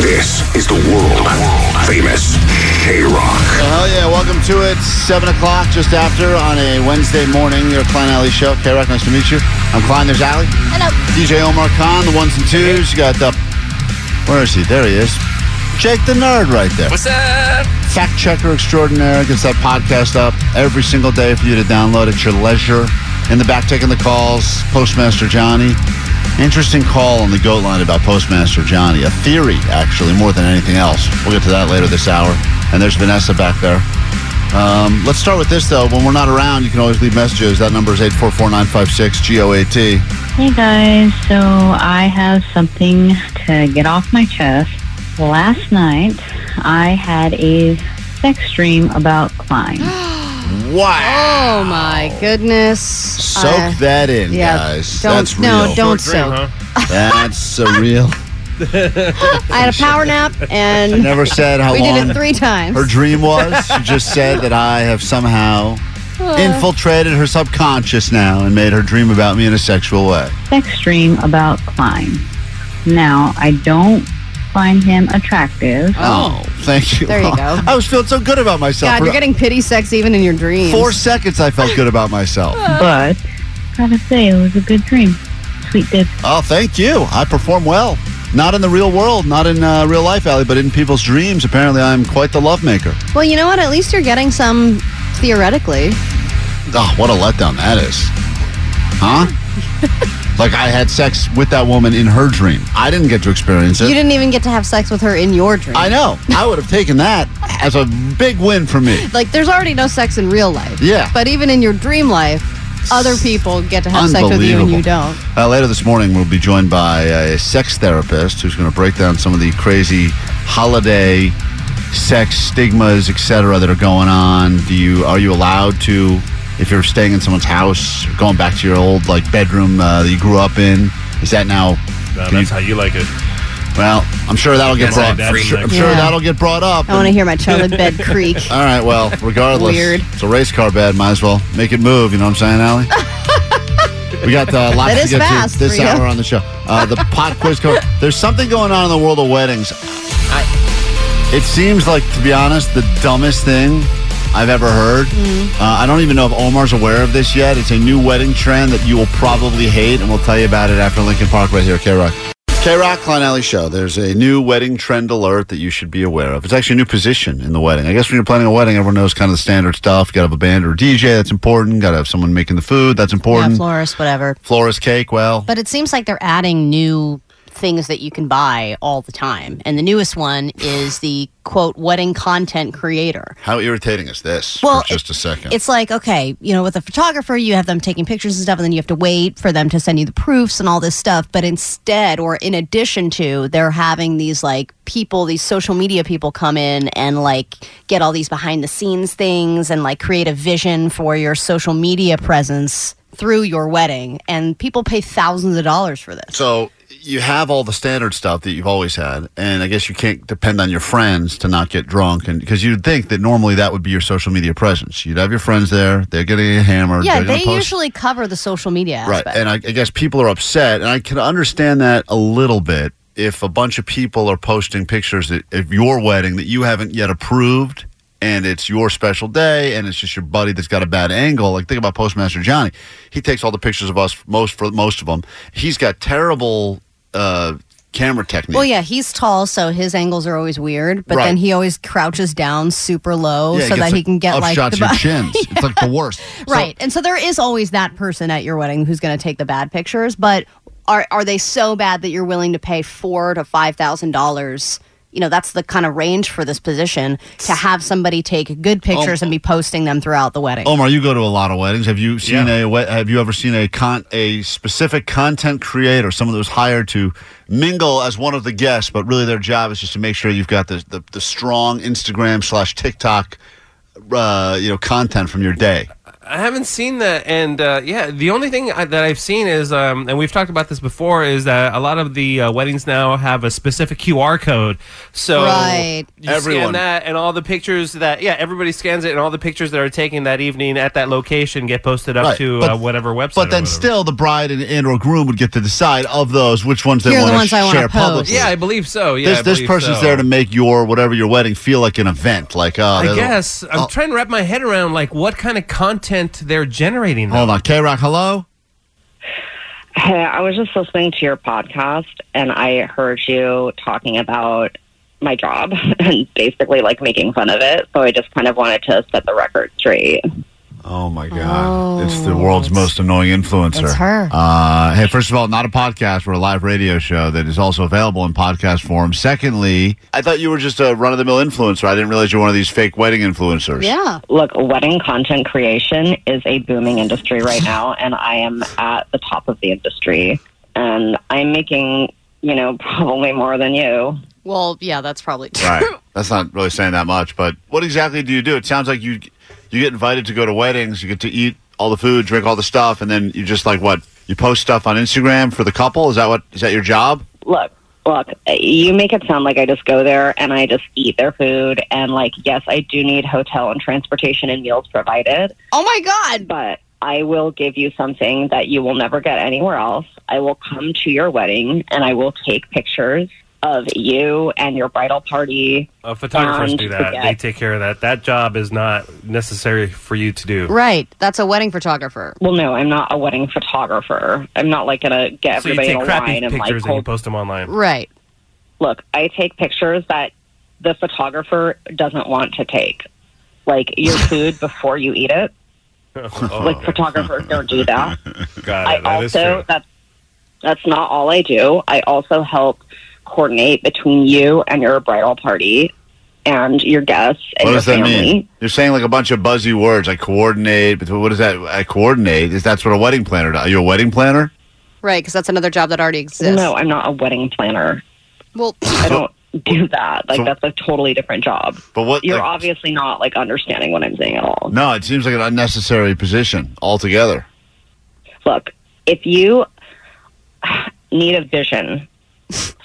This is the world famous KROQ. Hell yeah, welcome to it. 7 o'clock just after on a Wednesday morning. Your Klein Ally Show. KROQ, nice to meet you. I'm Klein, there's Allie. Hello. DJ Omar Khan, the ones and twos. You got the. Where is he? There he is. Jake the Nerd right there. What's up? Fact checker extraordinaire gets that podcast up every single day for you to download at your leisure. In the back, taking the calls, Postmaster Johnny. Interesting call on the goat line about Postmaster Johnny. A theory, actually, more than anything else. We'll get to that later this hour. And there's Vanessa back there. Um, let's start with this, though. When we're not around, you can always leave messages. That number is 844 956 GOAT. Hey guys, so I have something to get off my chest. Last night, I had a sex dream about Klein. Wow. Oh my goodness. Soak Uh, that in, yeah, guys. don't- That's no, real. don't Short dream, soak. huh? That's surreal. I had a power nap and She never said how we long did it three times. her dream was. She just said that I have somehow infiltrated her subconscious now and made her dream about me in a sexual way. Sex dream about Klein. Now, I don't find him attractive. Oh, thank you. There you go. I was feeling so good about myself. God, For you're getting pity sex even in your dreams. four seconds, I felt good about myself. But gotta say, it was a good dream. Sweet dip. Oh, thank you. I perform well. Not in the real world, not in uh, real life, Allie, but in people's dreams. Apparently, I'm quite the lovemaker. Well, you know what? At least you're getting some theoretically. Oh, what a letdown that is. Huh? like I had sex with that woman in her dream. I didn't get to experience it. You didn't even get to have sex with her in your dream. I know. I would have taken that as a big win for me. Like, there's already no sex in real life. Yeah. But even in your dream life, other people get to have sex with you and you don't. Uh, later this morning, we'll be joined by a sex therapist who's going to break down some of the crazy holiday sex stigmas, etc., that are going on. Do you are you allowed to, if you're staying in someone's house, going back to your old like bedroom uh, that you grew up in? Is that now? No, that's you- how you like it. well, I'm sure that'll get That's brought. how I'm sure, I'm likes sure that'll get brought up. I want to hear my childhood bed creak. All right, well, regardless, Weird. it's a race car bed. Might as well make it move. You know what I'm saying, Allie? we got uh, lots to get to this for you. hour on the show. Uh, the pot quiz code. There's something going on in the world of weddings. I, it seems like, to be honest, the dumbest thing I've ever heard. Mm-hmm. Uh, I don't even know if Omar's aware of this yet. It's a new wedding trend that you will probably hate, and we'll tell you about it after Linkin Park right here, KROQ. K Rock Klein Ally Show. There's a new wedding trend alert that you should be aware of. It's actually a new position in the wedding. I guess when you're planning a wedding, everyone knows kind of the standard stuff. You got to have a band or a DJ. That's important. Got to have someone making the food. That's Yeah, important. florist, whatever. Florist cake. Well, But it seems like they're adding new things that you can buy all the time. And the newest one is the quote wedding content creator. how irritating is this? Well, for just a second. It's like, okay, you know, with a photographer, you have them taking pictures and stuff, and then you have to wait for them to send you the proofs and all this stuff. But instead, or in addition to, they're having these like people, these social media people come in and like get all these behind the scenes things and like create a vision for your social media presence through your wedding. And people pay thousands of dollars for this. So you have all the standard stuff that you've always had, and I guess you can't depend on your friends to not get drunk, and because you'd think that normally that would be your social media presence. You'd have your friends there; they're getting hammered. Yeah, they post- usually cover the social media right, and I, I guess people are upset, and I can understand that a little bit. If a bunch of people are posting pictures of your wedding that you haven't yet approved, and it's your special day, and it's just your buddy that's got a bad angle. Like think about Postmaster Johnny; he takes all the pictures of us, most for most of them. He's got terrible uh, camera technique. Well, yeah, he's tall, so his angles are always weird. But Right. then he always crouches down super low Yeah, so gets, that he can get like shots the your chins. It's like the worst. So- right. and so there is always that person at your wedding who's going to take the bad pictures. But are are they so bad that you're willing to pay four to five thousand dollars? You know, that's the kind of range for this position to have somebody take good pictures and be posting them throughout the wedding. Omar, you go to a lot of weddings. Have you seen Yeah. a have you ever seen a con a specific content creator, someone that was hired to mingle as one of the guests, but really their job is just to make sure you've got the the, the strong Instagram slash TikTok uh, you know content from your day. I haven't seen that, and uh, yeah, the only thing I, that I've seen is, um, and we've talked about this before, is that a lot of the uh, weddings now have a specific QR code. So Right. you Everyone. scan that, and all the pictures that yeah, everybody scans it, and all the pictures that are taken that evening at that location get posted up Right, to but- uh, whatever website. But or then whatever. still, the bride and, and or groom would get to decide of those which ones they Here are the want to I share post. publicly. yeah, I believe so. Yeah, this this person's so. there to make your whatever your wedding feel like an event. Like, uh, I guess I'm trying to wrap my head around like what kind of content they're generating. now. Hold on, KROQ. Hello. Hey, I was just listening to your podcast and I heard you talking about my job and basically like making fun of it. So I just kind of wanted to set the record straight. Oh my God! Oh, it's the world's most annoying influencer. It's her. Uh, hey, first of all, not a podcast. We're a live radio show that is also available in podcast form. Secondly, I thought you were just a run of the mill influencer. I didn't realize you're one of these fake wedding influencers. yeah. Look, wedding content creation is a booming industry right now, and I am at the top of the industry. And I'm making, you know, probably more than you. Well, yeah, that's probably true. Right. That's not really saying that much, but what exactly do you do? It sounds like you you get invited to go to weddings, you get to eat all the food, drink all the stuff, and then you just like what? You post stuff on Instagram for the couple? Is that what is that your job? Look, look, you make it sound like I just go there and I just eat their food. And, like, yes, I do need hotel and transportation and meals provided. Oh my God. but I will give you something that you will never get anywhere else. I will come to your wedding and I will take pictures of you and your bridal party. Uh, photographers do that. They take care of that. That job is not necessary for you to do. Right. That's a wedding photographer. Well, no, I'm not a wedding photographer. I'm not like gonna get So you everybody take in a crappy line and like pictures and you hold. post them online. Right. Look, I take pictures that the photographer doesn't want to take, like your food before you eat it. oh, Like photographers don't do that. got I it. That is also true. that's that's not all I do. I also help coordinate between you and your bridal party and your guests and What your does that family. mean? You're saying like a bunch of buzzy words like coordinate. But what is that? I coordinate. Is that's what a wedding planner does? Are you a wedding planner? Right. Because that's another job that already exists. No, I'm not a wedding planner. Well, I don't do that. Like so- that's a totally different job. But what? You're like- obviously not like understanding what I'm saying at all. No, it seems like an unnecessary position altogether. Look, if you need a vision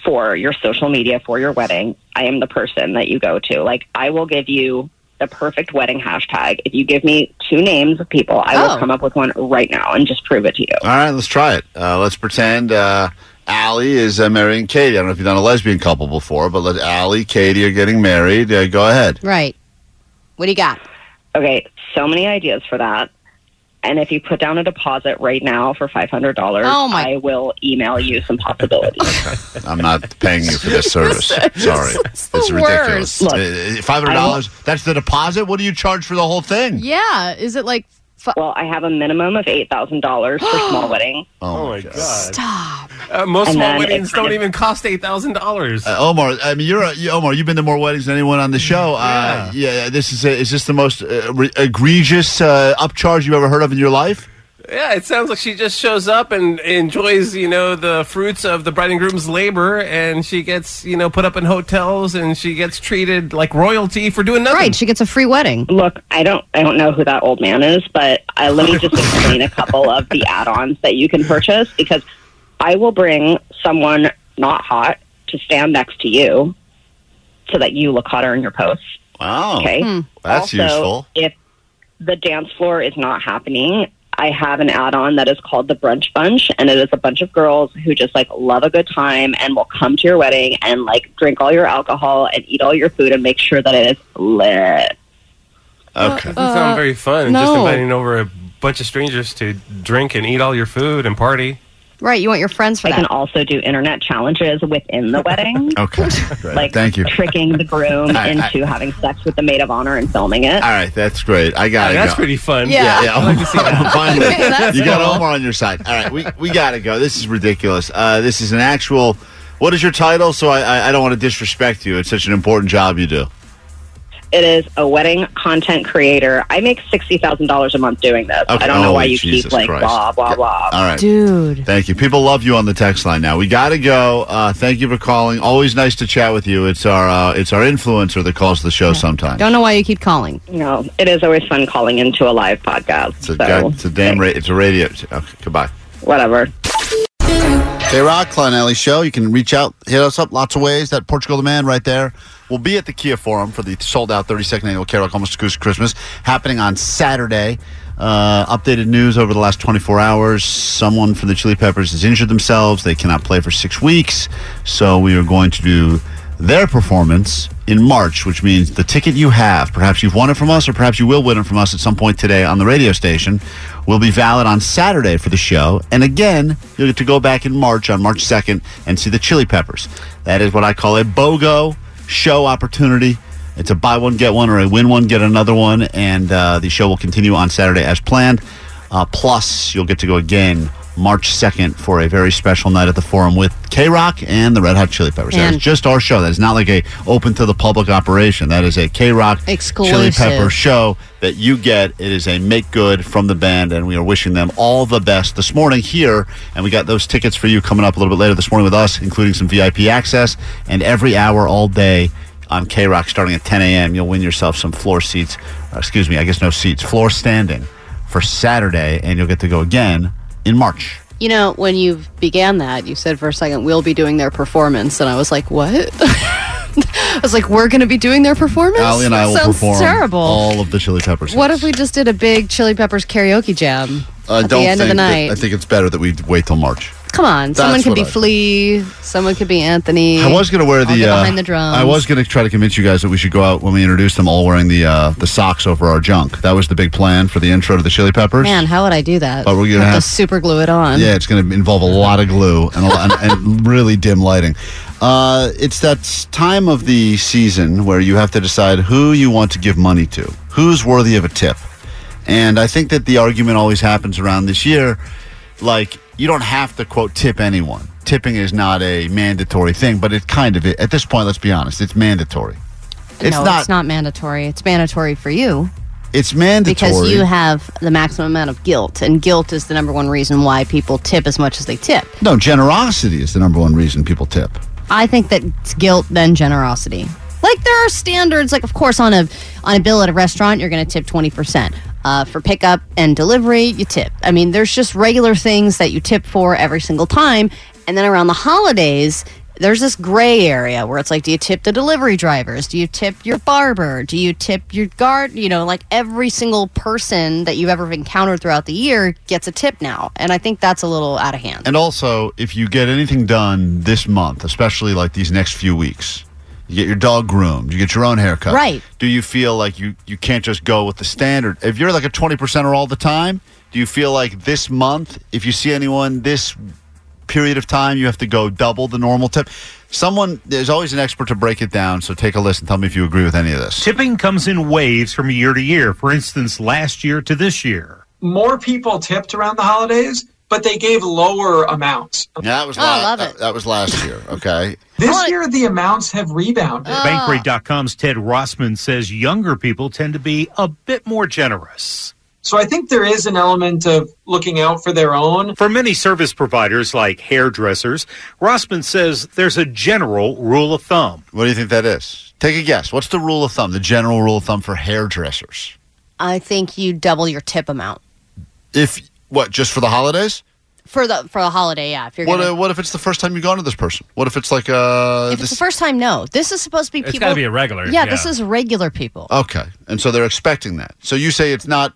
for your social media for your wedding, I am the person that you go to. Like I will give you the perfect wedding hashtag. If you give me two names of people, I Oh. will come up with one right now and just prove it to you. All right, let's try it. Uh, let's pretend uh, Allie is uh, marrying Katie. I don't know if you've done a lesbian couple before, but let Allie, Katie are getting married. Uh, go ahead. right. What do you got? Okay, so many ideas for that. And if you put down a deposit right now for five hundred dollars, Oh, my- I will email you some possibilities. I'm not paying you for this service. Sorry, it's the ridiculous. worst. Uh, Five hundred dollars. That's the deposit. What do you charge for the whole thing? Yeah. Is it like. Fu- well, I have a minimum of eight thousand dollars for small weddings. Oh my god! Stop. Uh, most And small then weddings it kind don't of- even cost eight thousand dollars. Uh, Omar, I mean, you're a, you, Omar. You've been to more weddings than anyone on the show. Uh, yeah. This is a, is this the most uh, re- egregious uh, upcharge you've ever heard of in your life? Yeah, it sounds like she just shows up and enjoys, you know, the fruits of the bride and groom's labor, and she gets, you know, put up in hotels, and she gets treated like royalty for doing nothing. Right. She gets a free wedding. Look, I don't, I don't know who that old man is, but uh, let me just explain a couple of the add-ons that you can purchase because I will bring someone not hot to stand next to you, so that you look hotter in your posts. Wow, Okay. Oh, that's also, useful. If the dance floor is not happening, I have an add-on that is called the Brunch Bunch, and it is a bunch of girls who just like love a good time and will come to your wedding and like drink all your alcohol and eat all your food and make sure that it is lit. Okay. Uh, Doesn't sound very fun. no. Just inviting over a bunch of strangers to drink and eat all your food and party. Right. You want your friends for I that. can also do internet challenges within the wedding. Okay, great. Like Thank you. tricking the groom I- I- into having sex with the maid of honor and filming it. All right, that's great. I got Yeah, it. that's pretty fun. Yeah. Yeah, yeah. I'd like to see that. Finally, Okay, that's you got cool. Omar on your side. All right, we we got to go. This is ridiculous. Uh, this is an actual. What is your title? So I, I I don't want to disrespect you. It's such an important job you do. It is a wedding content creator. I make sixty thousand dollars a month doing this. Okay. I don't know Oh, why you Jesus keep like Christ. blah blah blah. All right. Dude. Thank you. People love you on the text line now. We got to go. Uh, thank you for calling. Always nice to chat with you. It's our uh, it's our influencer that calls the show sometimes. Don't know why you keep calling. No, it is always fun calling into a live podcast. It's a, so it's a damn ra- it's a radio. Okay, goodbye. whatever. KROQ, Klein Ally Show. You can reach out, hit us up lots of ways. That Portugal the Man right there. We'll be at the Kia Forum for the sold out 32nd annual KROQ Almost Acoustic Christmas happening on Saturday. Uh, updated news over the last 24 hours. Someone from the Chili Peppers has injured themselves. They cannot play for six weeks. So we are going to do their performance in March, which means the ticket you have, perhaps you've won it from us or perhaps you will win it from us at some point today on the radio station, will be valid on Saturday for the show. And again, you'll get to go back in March on March 2nd and see the Chili Peppers. That is what I call a BOGO show opportunity. It's a buy one, get one, or a win one, get another one. And uh, the show will continue on Saturday as planned. Uh, plus, you'll get to go again March 2nd for a very special night at the Forum with KROQ and the Red Hot Chili Peppers. That is just our show. That is not like a open to the public operation. That is a KROQ Chili Pepper show that you get. It is a make good from the band, and we are wishing them all the best this morning here. And we got those tickets for you coming up a little bit later this morning with us, including some VIP access and every hour all day on KROQ starting at 10 a.m. You'll win yourself some floor seats. Uh, excuse me, I guess no seats, floor standing for Saturday, and you'll get to go again in March. You know, when you began that, you said for a second, we'll be doing their performance. And I was like, what? I was like, we're going to be doing their performance? Allie and I will perform terrible. all of the Chili Peppers. what if we just did a big Chili Peppers karaoke jam I at don't the end of the think that- night? I think it's better that we wait till March. Come on, someone That's could what be I- Flea, someone could be Anthony. I was going to wear I'll the, get uh, behind the drums. I was going to try to convince you guys that we should go out when we introduce them, all wearing the uh, the socks over our junk. That was the big plan for the intro to the Chili Peppers. Man, how would I do that? But we're gonna have, have- to super glue it on. Yeah, it's going to involve a lot of glue and, a lot, and, and really dim lighting. Uh, it's that s- time of the season where you have to decide who you want to give money to, who's worthy of a tip. And I think that the argument always happens around this year, like you don't have to quote tip anyone. Tipping is not a mandatory thing, but it kind of is. At this point, let's be honest, it's mandatory. It's no, not. it's not mandatory. It's mandatory for you It's mandatory because you have the maximum amount of guilt, and guilt is the number one reason why people tip as much as they tip. no generosity is the number one reason people tip. I think that it's guilt then generosity. Like there are standards. Like of course on a on a bill at a restaurant, you're going to tip twenty percent. Uh, for pickup and delivery, you tip. I mean, there's just regular things that you tip for every single time. And then around the holidays, there's this gray area where it's like, do you tip the delivery drivers? Do you tip your barber? Do you tip your guard? You know, like every single person that you've ever encountered throughout the year gets a tip now. And I think that's a little out of hand. And also, if you get anything done this month, especially like these next few weeks, you get your dog groomed, you get your own haircut. Right. Do you feel like you, you can't just go with the standard? If you're like a 20 percenter all the time, do you feel like this month, if you see anyone this period of time, you have to go double the normal tip? Someone, there's always an expert to break it down. So take a listen. Tell me if you agree with any of this. Tipping comes in waves from year to year. For instance, last year to this year. more people tipped around the holidays, but they gave lower amounts. Yeah, that was Oh, la- I love it. that was last year. Okay. This Well, year, the amounts have rebounded. Ah. Bankrate.com's Ted Rossman says younger people tend to be a bit more generous. So I think there is an element of looking out for their own. For many service providers like hairdressers, Rossman says there's a general rule of thumb. What do you think that is? Take a guess. What's the rule of thumb? The general rule of thumb for hairdressers? I think you double your tip amount. If what? Just for the holidays? For the for the holiday, yeah. If you're What? gonna, Uh, what if it's the first time you've gone to this person? What if it's like uh? if it's the first time, no. This is supposed to be It's people. got to be a regular. yeah, this is regular people. okay, and so they're expecting that. So you say it's not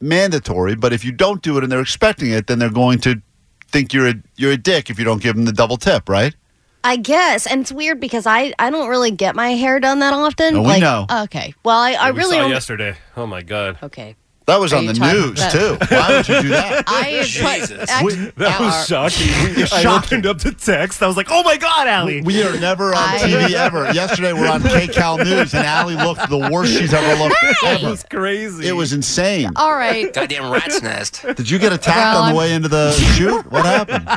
mandatory, but if you don't do it and they're expecting it, then they're going to think you're a you're a dick if you don't give them the double tip, right? I guess, and it's weird because I I don't really get my hair done that often. No, we like, know. Okay, well I, I we really saw only- yesterday. Oh my god. okay. That was Are on the news about- too. Why would you do that? I Jesus. put, act- That was shocking. I Shocking. opened up the text. I was like, "Oh my god, Allie!" We are never on I- TV ever. Yesterday we're on KCAL News, and Allie looked the worst she's ever looked It ever. was crazy. It was insane. all right. Goddamn rat's nest. Did you get attacked Well, on the I'm- way into the shoot? What happened?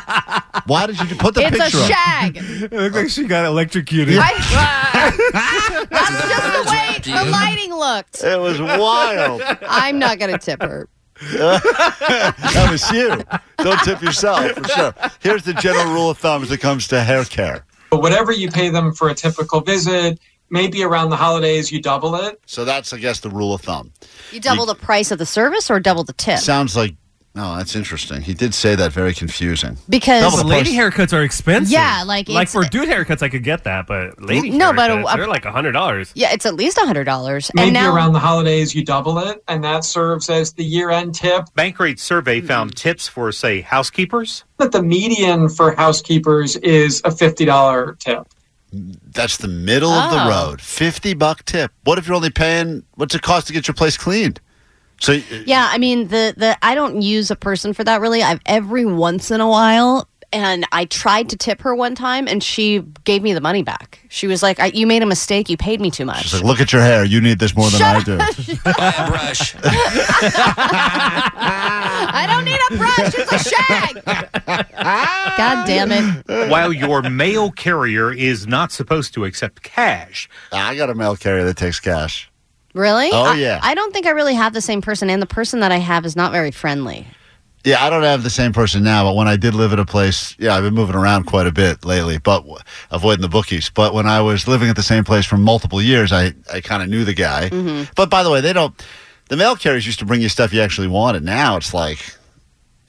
Why did you do- put the It's a picture up? shag. It looked like she got electrocuted. I, that's just the way the lighting looked. It was wild. I'm not going to tip her. that was you. Don't tip yourself for sure. Here's the general rule of thumb as it comes to hair care. But whatever you pay them for a typical visit, maybe around the holidays you double it. So that's, I guess, the rule of thumb. You double the price of the service or double the tip? Sounds like. Oh, that's interesting. He did say that. Very confusing. Because Double The the lady price. haircuts are expensive. Yeah, like, like it's- for dude haircuts, I could get that, but lady No, but, haircuts, uh, they're like a hundred dollars. yeah, it's at least a hundred dollars. Maybe And now around the holidays you double it, and that serves as the year-end tip. Bankrate survey found tips for, say, housekeepers. But the median for housekeepers is a fifty dollar tip. That's the middle of the Oh. road. Fifty buck tip. What if you're only paying? What's it cost to get your place cleaned? So Yeah, I mean the the I don't use a person for that really. I've every once in a while and I tried to tip her one time and she gave me the money back. She was like, I, "You made a mistake. You paid me too much." It's like, look at your hair. You need this more than I do. Buy a brush. I don't need a brush. It's a shag. God damn it. While your mail carrier is not supposed to accept cash, I got a mail carrier that takes cash. Really? Oh, I- yeah. I, don't think I really have the same person and the person that I have is not very friendly. Yeah, I don't have the same person now, but when I did live at a place, yeah, I've been moving around quite a bit lately, but w- avoiding the bookies. But when I was living at the same place for multiple years, I, I kind of knew the guy. Mm-hmm. But by the way, they don't, the mail carriers used to bring you stuff you actually wanted. Now it's like,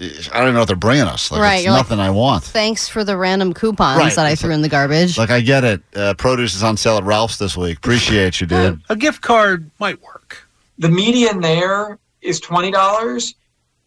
I don't even know what they're bringing us. Like, Right, it's you're like- nothing I want. Thanks for the random coupons Right. that I threw in the garbage. Like, I get it. Uh, produce is on sale at Ralph's this week. Appreciate you, dude. a gift card might work. The median there is twenty dollars.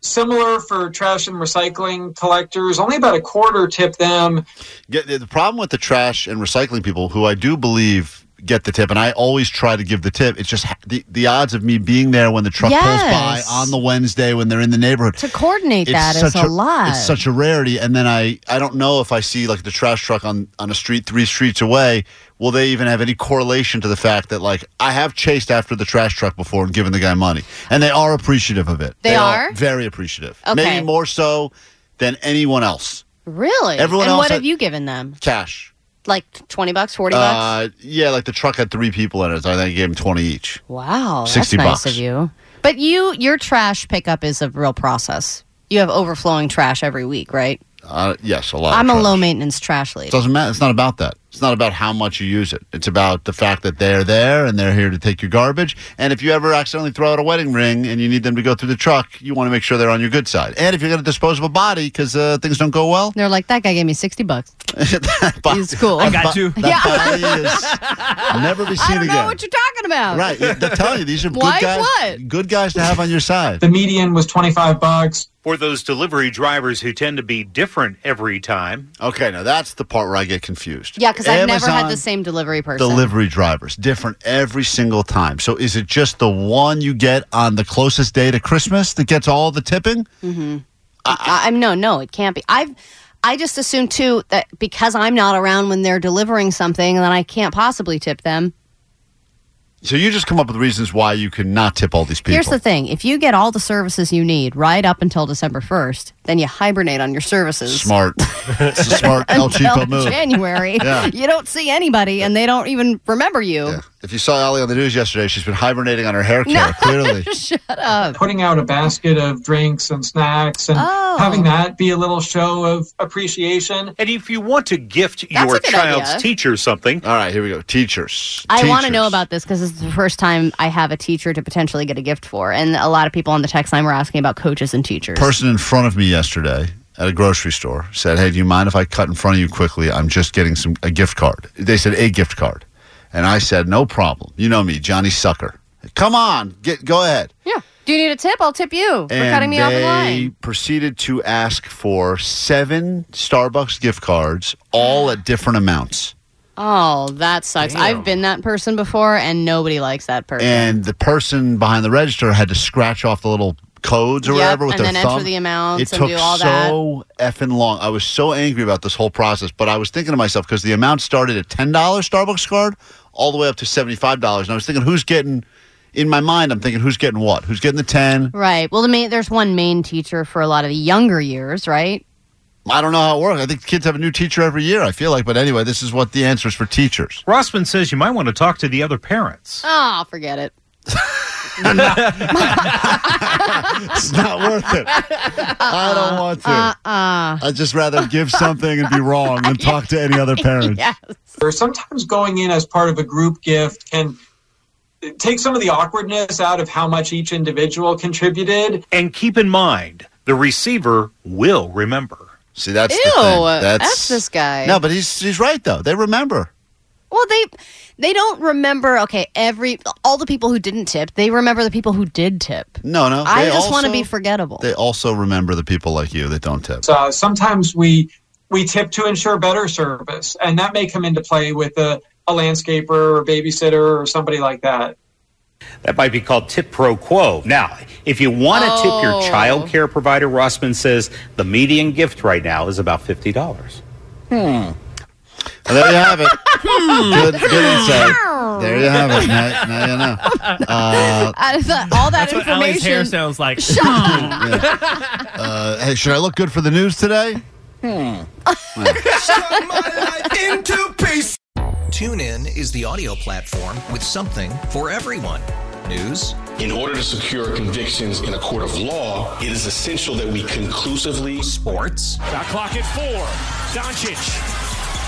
Similar for trash and recycling collectors, only about a quarter tip them. Get, the problem with the trash and recycling people, who I do believe get the tip, and I always try to give the tip. It's just the, the odds of me being there when the truck pulls by on the Wednesday when they're in the neighborhood. to coordinate It's that is such a, lot. It's such a rarity, and then I I don't know if I see like the trash truck on on a street three streets away. Will they even have any correlation to the fact that like I have chased after the trash truck before and given the guy money, and they are appreciative of it. They are? very appreciative. Okay. Maybe more so than anyone else. really? Everyone and else what have you given them? Cash. Like 20 bucks, 40 bucks? Uh, yeah, like the truck had three people in it. So I think I gave him twenty each. Wow, 60 that's nice bucks. of you. But you, your trash pickup is a real process. You have overflowing trash every week, right? Uh, yes, a lot. I'm a low maintenance trash lady. Doesn't matter. It's not about that. It's not about how much you use it. It's about the fact that they're there and they're here to take your garbage. And if you ever accidentally throw out a wedding ring and you need them to go through the truck, you want to make sure they're on your good side. And if you're going to dispose of a body because uh, things don't go well, They're like, that guy gave me 60 bucks. that bo- He's cool. I got bo- you. That body is never be I seen don't again. know what you're talking about. right. They're telling you these are Why good guys. what? Good guys to have on your side. The median was twenty five bucks. For those delivery drivers who tend to be different every time, Okay, now that's the part where I get confused. Yeah, because I've never had the same delivery person. delivery drivers different every single time so is it just the one you get on the closest day to christmas that gets all the tipping mm-hmm. I, I'm no, no, it can't be. I've, I just assume too that because I'm not around when they're delivering something, then I can't possibly tip them. So you just come up with reasons why you cannot tip all these people Here's the thing: if you get all the services you need right up until December 1st, then you hibernate on your services. smart it's a smart el cheapo move January. Yeah. You don't see anybody, and they don't even remember you. Yeah. If you saw Allie on the news yesterday she's been hibernating on her hair care No. clearly Shut up. Putting out a basket of drinks and snacks and Oh. having that be a little show of appreciation. and if you want to gift That's your a child's idea. teacher something, all right here we go teachers I want to know about this because this is the first time I have a teacher to potentially get a gift for, and a lot of people on the text line were asking about coaches and teachers. person in front of me yesterday at a grocery store said, "Hey, do you mind if I cut in front of you quickly? I'm just getting some a gift card." They said a gift card, and I said, "No problem. You know me, Johnny Sucker. Come on, get go ahead." yeah. Do you need a tip? I'll tip you for and cutting me off in line. And we proceeded to ask for seven Starbucks gift cards, all at different amounts. Oh, that sucks. I've been that person before, and nobody likes that person. and the person behind the register had to scratch off the little codes or Yep, whatever with and their then enter the amounts it and took do all that. so effing long. I was so angry about this whole process, but I was thinking to myself because the amount started at ten dollars Starbucks card all the way up to seventy five dollars, and I was thinking, who's getting? In my mind, I'm thinking, who's getting what? Who's getting the ten? Right. Well, the main, there's one main teacher for a lot of the younger years, right? I don't know how it works. I think kids have a new teacher every year. I feel like, but anyway, this is what the answer is for teachers. Rossman says you might want to talk to the other parents. Oh, forget it. It's not worth it. I don't want to. Uh, I'd just rather give something and be wrong than talk to any other parents. yes. Or sometimes going in as part of a group gift can take some of the awkwardness out of how much each individual contributed. And keep in mind, the receiver will remember. See, that's Ew, the thing. That's F this guy. No, but he's he's right though. They remember. Well, they they don't remember. Okay, every all the people who didn't tip, they remember the people who did tip. No, no. I just want to be forgettable. They also remember the people like you that don't tip. So sometimes we we tip to ensure better service, and that may come into play with a, a landscaper or babysitter or somebody like that. That might be called tip pro quo. Now, if you want to tip your Oh. child care provider, Rossman says the median gift right now is about $50. Hmm. And there you have it. good, good insight. There you have it. Now, now you know. Uh, I thought all that That's what Allie's hair information. sounds like. uh, hey, should I look good for the news today? TuneIn is the audio platform with something for everyone. News, In order to secure convictions in a court of law, it is essential that we conclusively sports, Shot clock at four. Doncic.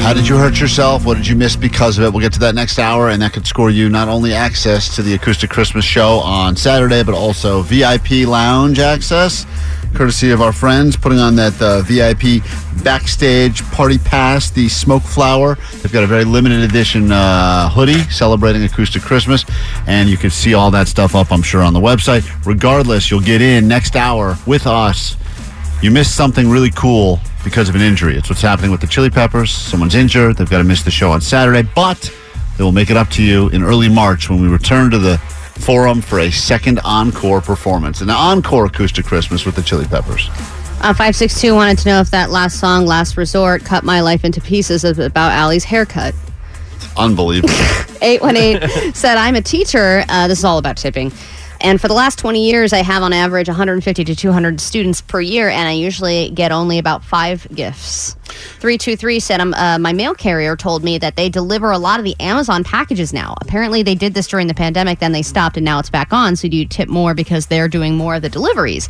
How did you hurt yourself? What did you miss because of it? We'll get to that next hour, and that could score you not only access to the Acoustic Christmas show on Saturday, but also VIP lounge access, courtesy of our friends putting on that uh, VIP backstage party pass, the Smoke Flower. They've got a very limited edition uh, hoodie celebrating Acoustic Christmas, and you can see all that stuff up, I'm sure, on the website. Regardless, you'll get in next hour with us you missed something really cool because of an injury. It's what's happening with the Chili Peppers. Someone's injured. They've got to miss the show on Saturday, but they will make it up to you in early March when we return to the forum for a second encore performance, an encore acoustic Christmas with the Chili Peppers. Uh, 562 wanted to know if that last song, Last Resort, Cut My Life into Pieces, is about Allie's haircut. Unbelievable. 818 said, I'm a teacher. Uh, this is all about tipping. And for the last 20 years, I have on average 150 to 200 students per year, and I usually get only about five gifts. 323 said, um, uh, My mail carrier told me that they deliver a lot of the Amazon packages now. Apparently, they did this during the pandemic, then they stopped, and now it's back on. So do you tip more because they're doing more of the deliveries?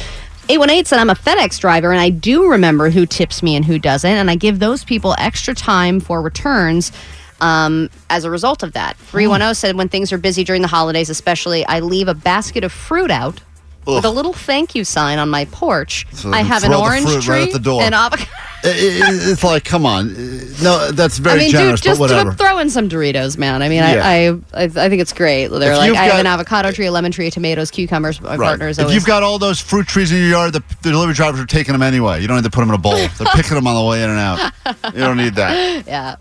818 said, I'm a FedEx driver, and I do remember who tips me and who doesn't, and I give those people extra time for returns um, as a result of that. 310 said, when things are busy during the holidays, especially, I leave a basket of fruit out with a little thank you sign on my porch. So I have an throw the orange fruit tree right at the door. and avocado. It- it- it's like, come on. No, that's very I mean, generous, dude, just but whatever. throw in some Doritos, man. I mean, Yeah. I, I, I I think it's great. They're If like, you've I have got- an avocado tree, a lemon tree, tomatoes, cucumbers. My partner's If always. you've got all those fruit trees in your yard, the, the delivery drivers are taking them anyway. You don't need to put them in a bowl. They're picking them on the way in and out. You don't need that. yeah.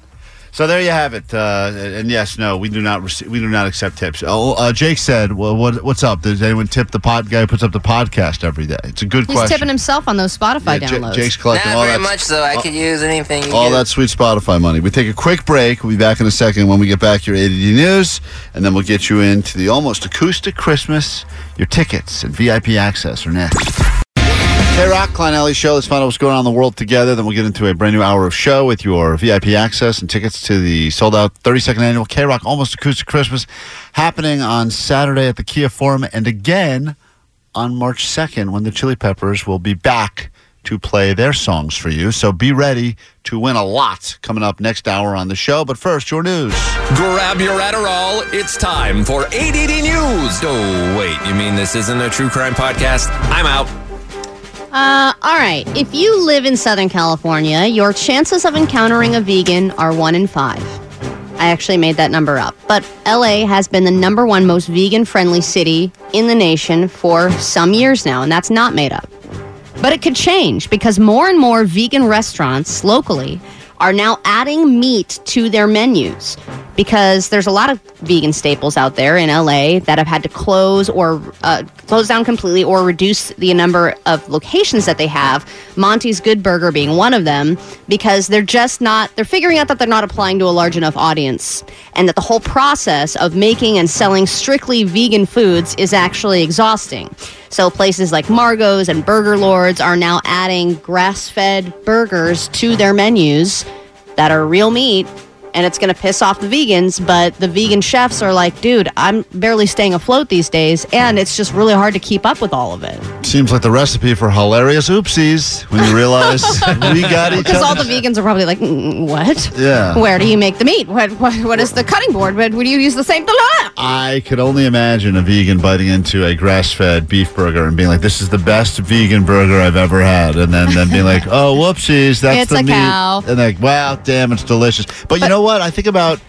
So there you have it. Uh, and yes, no, we do not receive, we do not accept tips. Oh, uh, Jake said, "Well, what, what's up? Does anyone tip the pod guy who puts up the podcast every day?" It's a good He's question. He's tipping himself on those Spotify Yeah, J- downloads. Jake's collecting Not all very that. much, though. I could use anything. You all get. that sweet Spotify money. We take a quick break. We'll be back in a second when we get back your ADD news, and then we'll get you into the almost acoustic Christmas. Your tickets and VIP access are next. KROQ, Klein Ally Show. Let's find out what's going on in the world together. Then we'll get into a brand new hour of show with your VIP access and tickets to the sold out 32nd annual KROQ Almost Acoustic Christmas happening on Saturday at the Kia Forum and again on March 2nd when the Chili Peppers will be back to play their songs for you. So be ready to win a lot coming up next hour on the show. But first, your news. Grab your Adderall. It's time for ADD News. Oh, wait. You mean this isn't a true crime podcast? I'm out. Uh, all right. If you live in Southern California, your chances of encountering a vegan are one in five. I actually made that number up. But LA has been the number one most vegan friendly city in the nation for some years now, and that's not made up. But it could change because more and more vegan restaurants locally are now adding meat to their menus because there's a lot of vegan staples out there in LA that have had to close or uh, close down completely or reduce the number of locations that they have. Monty's Good Burger being one of them because they're just not, they're figuring out that they're not applying to a large enough audience and that the whole process of making and selling strictly vegan foods is actually exhausting. So places like Margot's and Burger Lords are now adding grass-fed burgers to their menus that are real meat and it's going to piss off the vegans but the vegan chefs are like dude i'm barely staying afloat these days and it's just really hard to keep up with all of it Seems like the recipe for hilarious oopsies when you realize we got each because all the vegans are probably like "Mm, what Yeah. where do you make the meat what, what, what is the cutting board what, would you use the same thing? I could only imagine a vegan biting into a grass-fed beef burger and being like, "This is the best vegan burger I've ever had," and then then being like, "Oh, whoopsies, that's It's the meat," cow. and like, "Wow, damn, it's delicious." But, you know what? I think about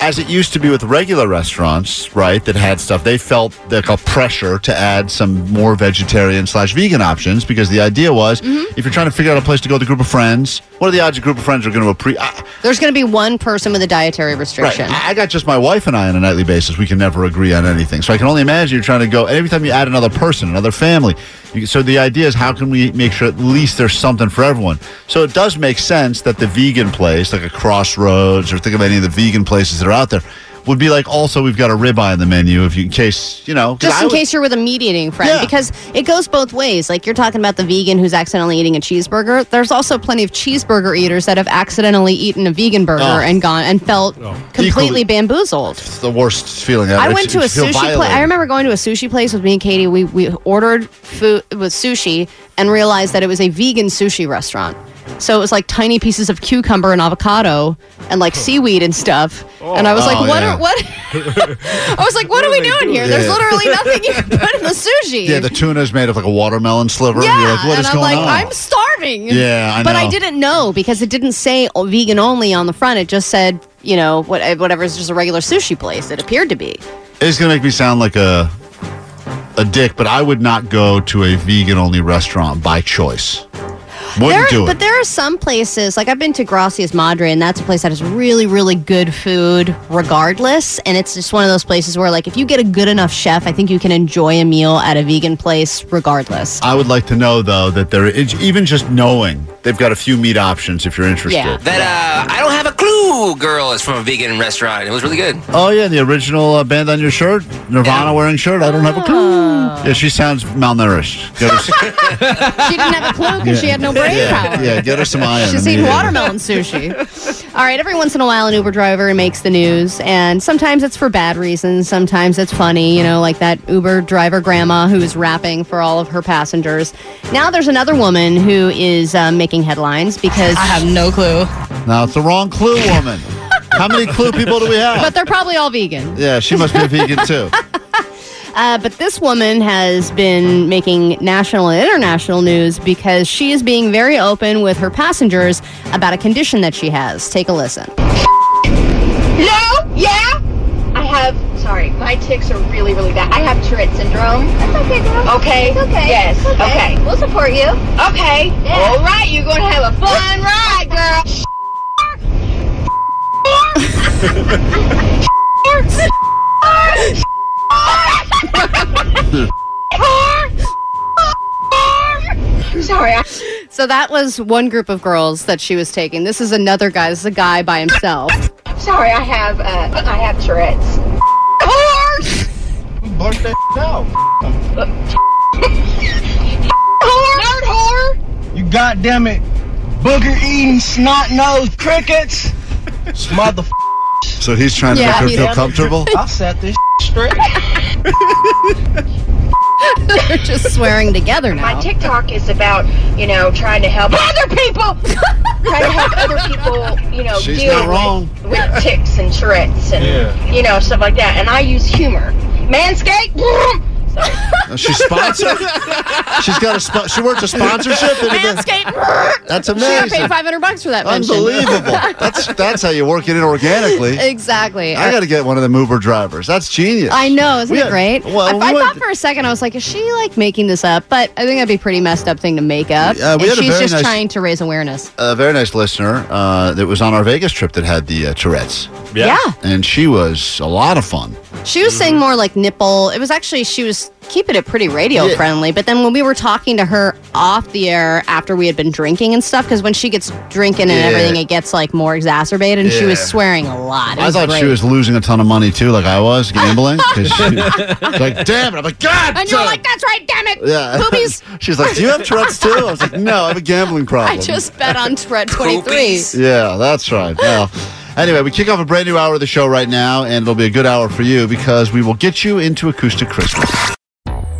as it used to be with regular restaurants, right? That had stuff. They felt like a pressure to add some more vegetarian slash vegan options because the idea was, Mm-hmm. if you're trying to figure out a place to go with a group of friends, what are the odds a group of friends are going to appre- I- there's going to be one person with a dietary Right. restriction I I got just my wife and I on a nightly basis. We can never agree on anything. So I can only imagine you're trying to go. Every time you add another person, another family. You, so the idea is how can we make sure at least there's something for everyone? So it does make sense that the vegan place, like a Crossroads, or think of any of the vegan places that are out there, would be like also we've got a ribeye on the menu if you in case you know just in would- case you're with a meat eating friend Yeah. because it goes both ways like you're talking about the vegan who's accidentally eating a cheeseburger there's also plenty of cheeseburger eaters that have accidentally eaten a vegan burger Oh. and gone and felt oh. completely Equally- bamboozled It's the worst feeling ever. I It's- went to a sushi place. I remember going to a sushi place with me and Katie. We we ordered food with sushi and realized that it was a vegan sushi restaurant. So it was like tiny pieces of cucumber and avocado and like seaweed and stuff. and I was like, Oh, "What? yeah. Are, what?" I was like, "What, are we doing here? There's literally nothing you can put in the sushi." Yeah, the tuna is made of like a watermelon sliver. Yeah, You're like, what and is I'm going like, on? I'm starving. Yeah, I But I didn't know because it didn't say oh, vegan only on the front. It just said, you know, what, whatever is just a regular sushi place. It appeared to be. It's gonna make me sound like a a dick, but I would not go to a vegan only restaurant by choice. Wouldn't There- do it. But there are some places, like I've been to Gracias Madre, and that's a place that has really, really good food regardless. And it's just one of those places where, like, if you get a good enough chef, I think you can enjoy a meal at a vegan place regardless. I would like to know though that there is even just knowing they've got a few meat options if you're interested. That uh, I don't have a clue. Girl is from a vegan restaurant. It was really good. Oh yeah, the original uh, band on your shirt, Nirvana wearing shirt. I don't have a clue. Yeah, she sounds malnourished. Get her, she didn't have a clue because she had no brain yeah, power. yeah, get her some iron. She's eating watermelon sushi. All right, every once in a while, an Uber driver makes the news, and sometimes it's for bad reasons. Sometimes it's funny, you know, like that Uber driver grandma who is rapping for all of her passengers. Now there's another woman who is uh, making headlines because I have no clue. Now it's the wrong clue woman. How many clue people do we have? But they're probably all vegan. yeah, she must be a vegan too. Uh, but this woman has been making national and international news because she is being very open with her passengers about a condition that she has. Take a listen. No, yeah. I have. Sorry, my tics are really, really bad. I have Tourette syndrome. That's okay, girl. Okay. It's okay. Yes. It's okay. We'll support you. Okay. All right. You're gonna have a fun ride, girl. Sorry. So that was one group of girls that she was taking. This is another guy. This is a guy by himself. Sorry, I have. Uh, I have Tourette's. Horse. Bark that out. Nerd whore. You goddamn it, booger eating snot nosed crickets. Mother. So he's trying to Yeah, make her he feel does. comfortable. I set this straight. They're just swearing together now. My TikTok is about, you know, trying to help other people, trying to help other people, you know, She's deal wrong. with, with tics and Tourette's and, Yeah. you know, stuff like that. And I use humor. Manscaped? Uh, She's sponsored. She's got a spo- she works a sponsorship. Manscaped. That's Should have paid amazing. 500 bucks for that mention. Unbelievable. That's that's how you work it in organically. exactly. I got to get one of the mover drivers. That's genius. I know, isn't We it had- great? Well, I, we I went- thought for a second I was like, is she like making this up? But I think that'd be a pretty messed up thing to make up. Yeah, we and had a she's just nice- trying to raise awareness. a very nice listener uh, that was on our Vegas trip that had the uh, Tourette's. Yeah. Yeah. And she was a lot of fun. She was saying more like nipple. It was actually she was keeping it pretty radio Yeah. friendly. But then when we were talking to her off the air after we had been drinking and stuff, because when she gets drinking and Yeah. everything, it gets like more exacerbated. And she was Yeah. swearing a lot. It I was thought she great. was losing a ton of money too, like I was gambling. 'cause she, she's like, damn it! I'm like, God. And you're damn." like, that's right, damn it, yeah. boobies. She's like, do you have Tourette's too? I was like, no, I have a gambling problem. I just bet on Red 23. Yeah, that's right. Well, anyway, we kick off a brand new hour of the show right now, and it'll be a good hour for you because we will get you into acoustic Christmas.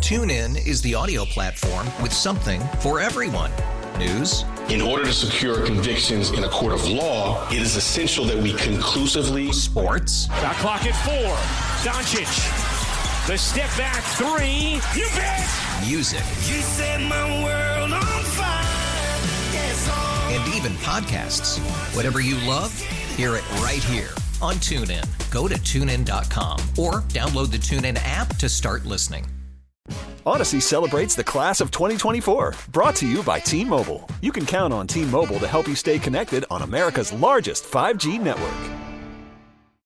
TuneIn is the audio platform with something for everyone. News, In order to secure convictions in a court of law, it is essential that we conclusively. Sports. Shot clock at four. Doncic. The step back three. You bet. music, You set my world on fire. and even podcasts. Whatever you love, hear it right here on TuneIn. Go to tunein.com or download the TuneIn app to start listening. Audacy celebrates the class of 2024. Brought to you by T Mobile. You can count on T Mobile to help you stay connected on America's largest 5G network.